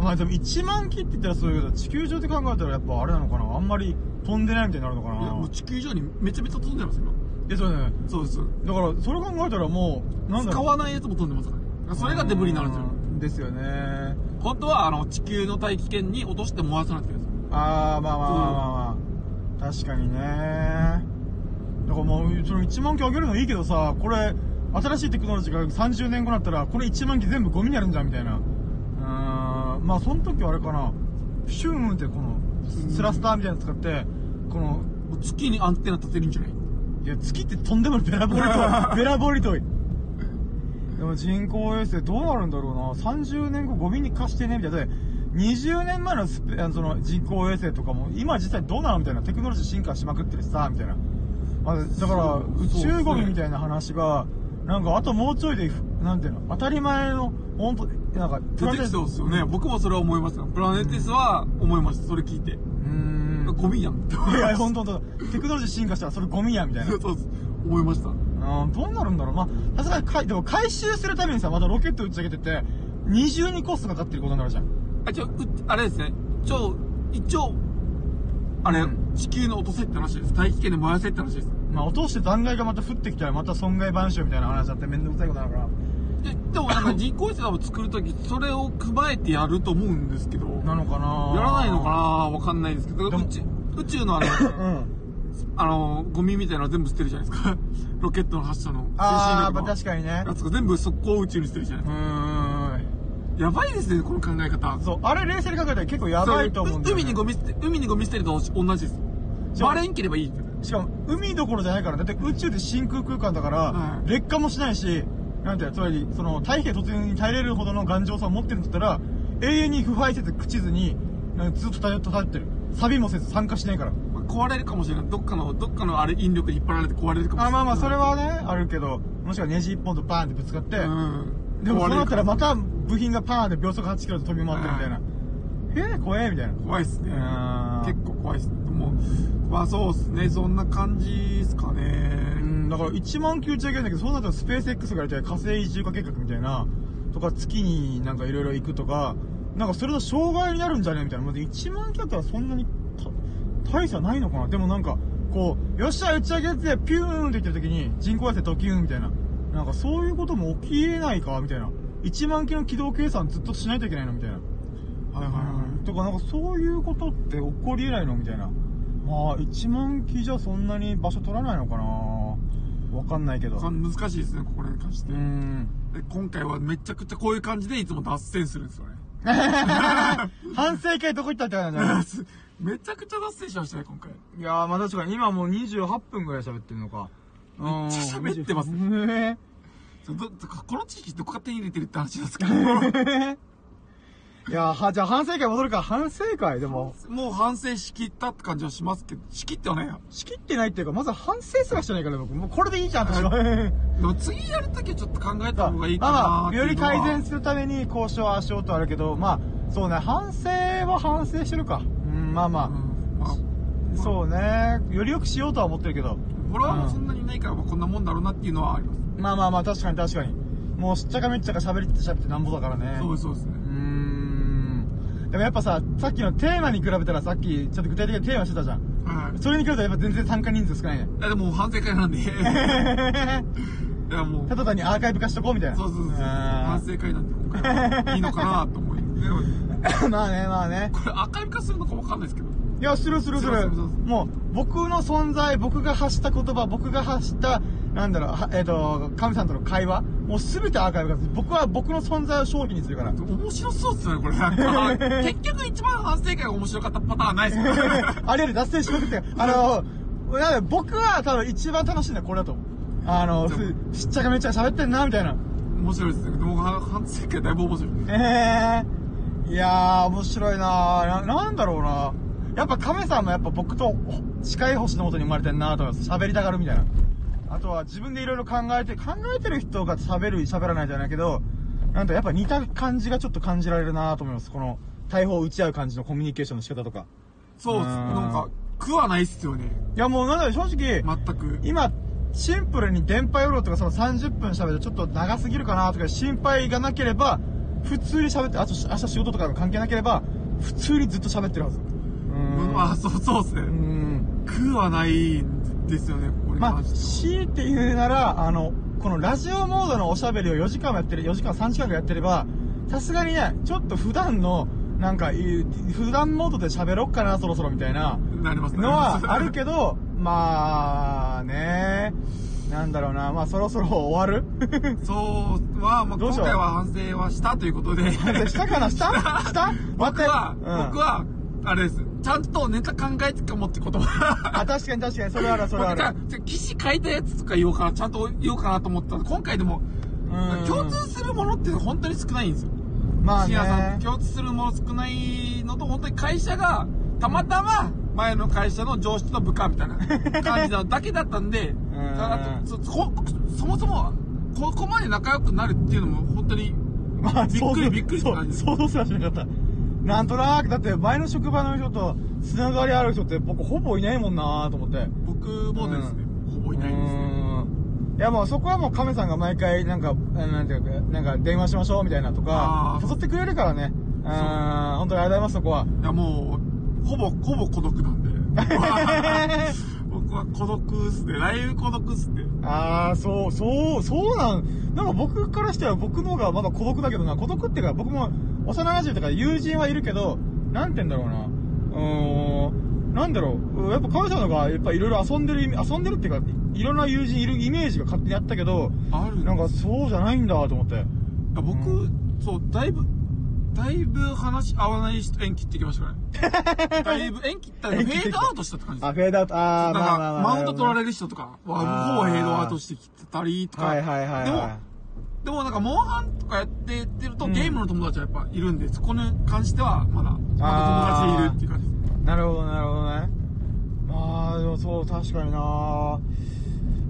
[SPEAKER 1] まあでも1万機って言ったらそういうけど、地球上で考えたらやっぱあれなのかな？あんまり飛んでないみたいになるのか
[SPEAKER 2] いや、も
[SPEAKER 1] な
[SPEAKER 2] う地球上にめちゃめちゃ飛んでます、今。
[SPEAKER 1] え、そうだね。
[SPEAKER 2] そうです。
[SPEAKER 1] だから、それ考えたらもう、なんだろう。
[SPEAKER 2] 使わないやつも飛んでますからね。それがデブリになるんですよ。
[SPEAKER 1] うんですよね。
[SPEAKER 2] 本当は、あの、地球の大気圏に落として燃やさなきゃいいんですよ。
[SPEAKER 1] あー、まあまあまあまあまあ。確かにね。だからもう、その1万機上げるのいいけどさ、これ、新しいテクノロジーが30年後になったら、これ1万機全部ゴミになるんじゃん、みたいな。まあその時はあれかな、シューンってこの、スラスターみたいなの使って、この、
[SPEAKER 2] 月にアンテナ立てるんじゃない？
[SPEAKER 1] いや、月ってとんでもないべらぼうり遠い。べらぼうり遠い。でも人工衛星どうなるんだろうな。30年後ゴミに貸してねみたいな。で20年前のスペあのその人工衛星とかも、今実際どうなのみたいな。テクノロジー進化しまくってるしさ、みたいな。あだから、宇宙ゴミみたいな話が、なんかあともうちょいで、なんていうの、当たり前の、本当なんか、
[SPEAKER 2] 出てきそうですよね。僕もそれは思いました。プラネティスは思いました。それ聞いて。
[SPEAKER 1] うーん。
[SPEAKER 2] ゴミやんって思
[SPEAKER 1] いや、
[SPEAKER 2] いました。
[SPEAKER 1] 本当本当テクノロジー進化したらそれゴミや、みたいな。
[SPEAKER 2] そうです。思いました。
[SPEAKER 1] うん、どうなるんだろう。まあ、さすがにかい、でも回収するためにさ、またロケット打ち上げてて、二重にコストかかってることになるじゃん。
[SPEAKER 2] あ、ちょ、うあれですね。ちょ、一応、あれ、
[SPEAKER 1] うん
[SPEAKER 2] 地球の落とせって話です。大気圏で燃やせって話です。
[SPEAKER 1] まあ、落として残骸がまた降ってきたら、また損害賠償みたいな話だってめんどくさいことになるか
[SPEAKER 2] ででもなんか人工衛星を作るとき、それを踏まえてやると思うんですけど、
[SPEAKER 1] ら。なのかな？
[SPEAKER 2] やらないのかな？わかんないですけど、宇宙宇宙のあの、
[SPEAKER 1] うん。
[SPEAKER 2] あの、ゴミみたいなの全部捨てるじゃないですか。ロケットの発射の。
[SPEAKER 1] ああ確かにね
[SPEAKER 2] や。つが全部速攻宇宙に捨てるじゃないうです
[SPEAKER 1] ーん。
[SPEAKER 2] か。やばいですね、この考え方。
[SPEAKER 1] そう、あれ冷静に考えたら結構やばいと思うんだよ、ね。
[SPEAKER 2] 海にゴミ捨て、海にゴミ捨てると同じです。バレんければいい。
[SPEAKER 1] しかも、海どころじゃないから、だって宇宙って真空空間だから、
[SPEAKER 2] はい
[SPEAKER 1] 劣化もしないし、なんていうのつまり、その、大気突入に耐えれるほどの頑丈さを持ってるんだったら、永遠に腐敗せず朽ちずに、なんかずっと漂ってる。錆びもせず酸化しないから。
[SPEAKER 2] まあ壊れるかもしれない。どっかの、どっかのあれ引力に引っ張られて壊れるかもしれない。
[SPEAKER 1] あ、まあまあ、それはね、あるけど、もしくはネジ一本とバーンってぶつかって、
[SPEAKER 2] うん。
[SPEAKER 1] でもそうなったらま
[SPEAKER 2] た
[SPEAKER 1] た部品がパーンで秒速8キロで飛び回ってるみたいな。えー、怖えみたいな。
[SPEAKER 2] 怖いっすね
[SPEAKER 1] うん。
[SPEAKER 2] 結構怖いっす。でも、まあそうっすね。そんな感じっすかねう。
[SPEAKER 1] ん、だから1万球打ち上げるんだけど、そうなったらスペース X がやりたい火星移住化計画みたいな、とか月になんかいろいろ行くとか、なんかそれの障害になるんじゃね？みたいな。まあ1万球だったらそんなに大差ないのかな？でもなんか、こう、よっしゃ打ち上げてピューンって言ってる時に人工衛星ドキューンみたいな。なんかそういうことも起きえないか？みたいな。1万機の軌道計算ずっとしないといけないの？みたいな。
[SPEAKER 2] はいはいはい。
[SPEAKER 1] とか、なんかそういうことって起こり得ないのみたいな。まあ、1万機じゃそんなに場所取らないのかなわかんないけど。
[SPEAKER 2] 難しいですね、ここに関して
[SPEAKER 1] う。ん。
[SPEAKER 2] で今回はめちゃくちゃこういう感じでいつも脱線するんですよね。
[SPEAKER 1] 反省会どこ行ったって感じだね。
[SPEAKER 2] めちゃくちゃ脱線しましたね、今回。
[SPEAKER 1] いやー、まあ確かに今もう28分ぐらい喋ってるのか。
[SPEAKER 2] めっちゃ喋ってます
[SPEAKER 1] ね。ね
[SPEAKER 2] この知識どこから手に入れてるって話なんですけど。
[SPEAKER 1] いやー、は、じゃあ反省会戻るか。反省会でも、
[SPEAKER 2] もう反省しきったって感じはしますけど、しきってはないや。
[SPEAKER 1] 仕切ってないっていうか、まず反省すらしてないから僕。もうこれでいいじゃん、私は。
[SPEAKER 2] でも次やるときはちょっと考えた方がいいかな
[SPEAKER 1] まあより改善するために交渉はしようとあるけど、まあ、そうね、反省は反省してるか。うん、まあま
[SPEAKER 2] うんまあ、
[SPEAKER 1] あ、そうね、より良くしようとは思ってるけど。
[SPEAKER 2] フォロワーもそんなにいないから、まあこんなもんだろうなっていうのはあります。
[SPEAKER 1] まあまあまあ、確かに確かに。もう、しっちゃかめっちゃか喋りって喋ってなんぼだからね。
[SPEAKER 2] そうそうですね。
[SPEAKER 1] でもやっぱさ、さっきのテーマに比べたらさっき、ちょっと具体的なテーマしてたじゃん。
[SPEAKER 2] はい。
[SPEAKER 1] それに比べたらやっぱ全然参加人数少ないね。
[SPEAKER 2] いやでも反省会なんで。いやもう。
[SPEAKER 1] ただ単にアーカイブ化しとこうみたいな。
[SPEAKER 2] そうそうそう。
[SPEAKER 1] あ
[SPEAKER 2] 反省会なんで今回はいいのかなと思い。でも
[SPEAKER 1] ーまあね、まあね。
[SPEAKER 2] これアーカイブ化するのかわかんないですけど。
[SPEAKER 1] いや、するするする
[SPEAKER 2] するするする。
[SPEAKER 1] もう、僕の存在、僕が発した言葉、僕が発した、なんだろう、はえっ、と、神さんとの会話、もうすべてアーカイブ化する。僕は僕の存在を商品にするから。
[SPEAKER 2] 面白そうっすね、これ。結局一番反省会が面白かったパターンないですか
[SPEAKER 1] あれより脱線しまくって、あの、僕は多分一番楽しいのはこれだと思う。あの、すしっちゃかめっちゃか喋ってんな、みたいな。
[SPEAKER 2] 面白いですね。でもは反省会だいぶ面白い。
[SPEAKER 1] ええー、いやー、面白いなーな、なんだろうな。やっぱ亀さんもやっぱ僕と近い星の元に生まれてんなと思います。喋りたがるみたいな。あとは自分でいろいろ考えて、考えてる人が喋る、喋らないじゃないけど、なんとやっぱ似た感じがちょっと感じられるなと思います。この、大砲を打ち合う感じのコミュニケーションの仕方とか。
[SPEAKER 2] そうっす。
[SPEAKER 1] うん
[SPEAKER 2] なんか、苦はないっすよね。
[SPEAKER 1] いやもうなんだ正直、
[SPEAKER 2] 全く。
[SPEAKER 1] 今、シンプルに電波よろとかその30分喋るとちょっと長すぎるかなとか心配がなければ、普通に喋って、あと明日仕事とかの関係なければ、普通にずっと喋ってるはず。う
[SPEAKER 2] うん、あ、そう、そうっすね。
[SPEAKER 1] うん。
[SPEAKER 2] 苦はないんですよね、ここに
[SPEAKER 1] まあ、強いて言うなら、あの、このラジオモードのおしゃべりを4時間もやってる、4時間3時間ぐらいやってれば、さすがにね、ちょっと普段の、なんか、い普段モードで喋ろっかな、そろそろみたいな
[SPEAKER 2] は。なりますね。
[SPEAKER 1] のは あるけど、まあね、なんだろうな、まあそろそろ終わる？
[SPEAKER 2] そうは、まあ、今回は反省はしたということで。
[SPEAKER 1] したかな？した？した？
[SPEAKER 2] 僕は、
[SPEAKER 1] うん
[SPEAKER 2] 僕は、あれです。ちゃんとネタ考えてかもってことは。
[SPEAKER 1] あ、確かに確かに、それある、それある。
[SPEAKER 2] 記事書いたやつとか言おうかな、ちゃんと言おうかなと思ったら、今回でも、
[SPEAKER 1] うん
[SPEAKER 2] 共通するものって本当に少ないんですよ。
[SPEAKER 1] まあ
[SPEAKER 2] 深夜さん
[SPEAKER 1] ね。
[SPEAKER 2] 共通するもの少ないのと、本当に会社が、たまたま、前の会社の上司の部下みたいな感じなだけだったんで、あとそそそもそも、ここまで仲良くなるっていうのも本当に、
[SPEAKER 1] まあ、
[SPEAKER 2] びっくりびっくりした感じ
[SPEAKER 1] そう想像すらしなかった。なんとなく、だって前の職場の人とつながりある人って僕ほぼいないもんなと思って。
[SPEAKER 2] 僕もですね、ほぼいないんですね。
[SPEAKER 1] うんいやもうそこはもう亀さんが毎回なんか、あなんていうか、なんか電話しましょうみたいなとか誘ってくれるからね。うん、本当にありがとうございます、そこは。
[SPEAKER 2] いやもう、ほぼ、ほぼ孤独なんで。僕は孤独っすね。ライブ孤独っすね。
[SPEAKER 1] ああ、そう、そう、そうなん、なんか僕からしては僕の方がまだ孤独だけどな、孤独っていうか僕も幼馴染とか友人はいるけど、なんて言うんだろうな。うーん、なんだろう、やっぱ神様の方がやっぱいろいろ遊んでる、遊んでるっていうか、いろんな友人いるイメージが勝手にあったけど、
[SPEAKER 2] ある
[SPEAKER 1] なんかそうじゃないんだと思って。
[SPEAKER 2] いや僕、そう、だいぶ、だいぶ話合わない人縁切ってきましたからね。だいぶ縁切ったらフェードアウトしたって感じです。
[SPEAKER 1] あ、フェードアウト、ああ、
[SPEAKER 2] なんか、
[SPEAKER 1] まあまあまあ。
[SPEAKER 2] マウント取られ
[SPEAKER 1] る。
[SPEAKER 2] る人とかは、ほぼフェードアウトしてきてたりとか。
[SPEAKER 1] はいはいはい、
[SPEAKER 2] でも
[SPEAKER 1] は、
[SPEAKER 2] でもなんか、モンハンとかやってってると、
[SPEAKER 1] うん
[SPEAKER 2] ゲームの友達はやっぱいるんで、そこに関しては、まだ、まだ友達いるっていう感じです。
[SPEAKER 1] い。なるほど、なるほどね。まあ、でもそう、確かにな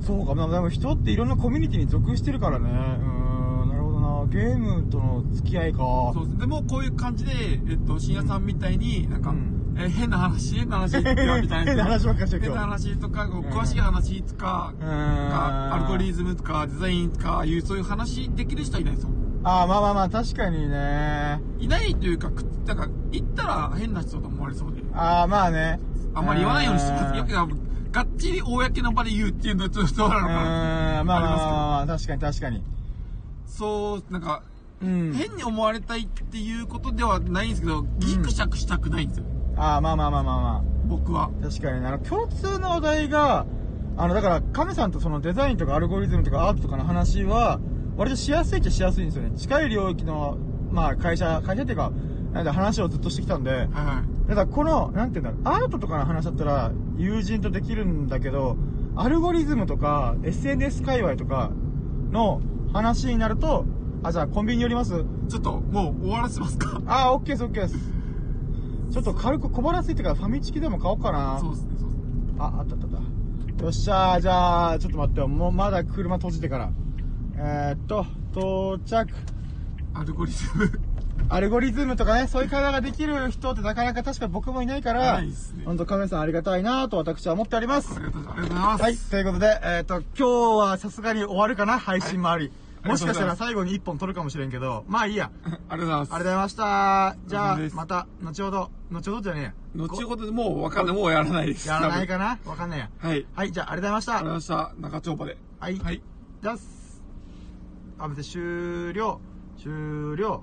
[SPEAKER 1] そうか、まあでも人っていろんなコミュニティに属してるからね。うーん、なるほどなゲームとの付き合いか。
[SPEAKER 2] そうです。でも、こういう感じで、えっと、深夜さんみたいに、なんか、
[SPEAKER 1] うん
[SPEAKER 2] え変な話、変な話みたいな。
[SPEAKER 1] 変な話ばっかりし
[SPEAKER 2] 変な話とか、詳しい話とか、アルゴリズムとか、デザインとか、いう、そういう話できる人はいないですよ。
[SPEAKER 1] ああ、まあまあまあ、確かにね。
[SPEAKER 2] いないというか、くなんか、言ったら変な人と思われそうで。
[SPEAKER 1] ああ、まあね。
[SPEAKER 2] あんまり言わないようにしてます。いや
[SPEAKER 1] う
[SPEAKER 2] いやがっちり公の場で言うっていうのはちょっとどうなのか
[SPEAKER 1] ーん、まあまあまあ
[SPEAKER 2] ま
[SPEAKER 1] あ、確かに確かに。
[SPEAKER 2] そう、なんか、
[SPEAKER 1] うん
[SPEAKER 2] 変に思われたいっていうことではないんですけど、ギクシャクしたくないんですよ。
[SPEAKER 1] ああ、まあまあまあまあま
[SPEAKER 2] 僕は。
[SPEAKER 1] あ。確かにね、あの、共通の話題が、あの、だから、亀さんとそのデザインとかアルゴリズムとかアートとかの話は、割としやすいっちゃしやすいんですよね。近い領域の、まあ、会社、会社っていうか、なんだ、話をずっとしてきたんで、
[SPEAKER 2] は。
[SPEAKER 1] だからこの、なんていうんだろう、アートとかの話だったら、友人とできるんだけど、アルゴリズムとか、SNS 界隈とかの話になると、あ、じゃあコンビニ寄ります？
[SPEAKER 2] ちょっと、もう終わらせますか？
[SPEAKER 1] あー、オッケーです、オッケーです。ちょっと軽く小腹ついてからファミチキでも買おうかな。
[SPEAKER 2] そうですね、そうですね。
[SPEAKER 1] あ、あったあったあった。よっしゃー、じゃあ、ちょっと待ってよ。もうまだ車閉じてから。えー、っと、到着。
[SPEAKER 2] アルゴリズム。
[SPEAKER 1] アルゴリズムとかね、そういう会話ができる人ってなかなか確か僕もいないから、
[SPEAKER 2] ないね
[SPEAKER 1] 本当亀さんありがたいなと私は思っております
[SPEAKER 2] あ。りがとうございます。
[SPEAKER 1] はい、ということで、えっ、と、今日はさすがに終わるかな、配信もあり。
[SPEAKER 2] い
[SPEAKER 1] もしかしたら
[SPEAKER 2] あ
[SPEAKER 1] 最後に一本撮るかもしれんけど、まあいいや。
[SPEAKER 2] ありがとうございます。
[SPEAKER 1] ありがとうございました。じゃあまた、後ほど、後ほどじゃねえや。
[SPEAKER 2] 後ほどでもうわかんない。もうやらないです。
[SPEAKER 1] やらないかな？わかんないや。
[SPEAKER 2] はい。
[SPEAKER 1] はい、じゃあ、ありがとうござい
[SPEAKER 2] ありがとう
[SPEAKER 1] ました。
[SPEAKER 2] ございました。中丁場で。
[SPEAKER 1] はい。
[SPEAKER 2] はい。
[SPEAKER 1] じゃあ、あ、別に終了、終了。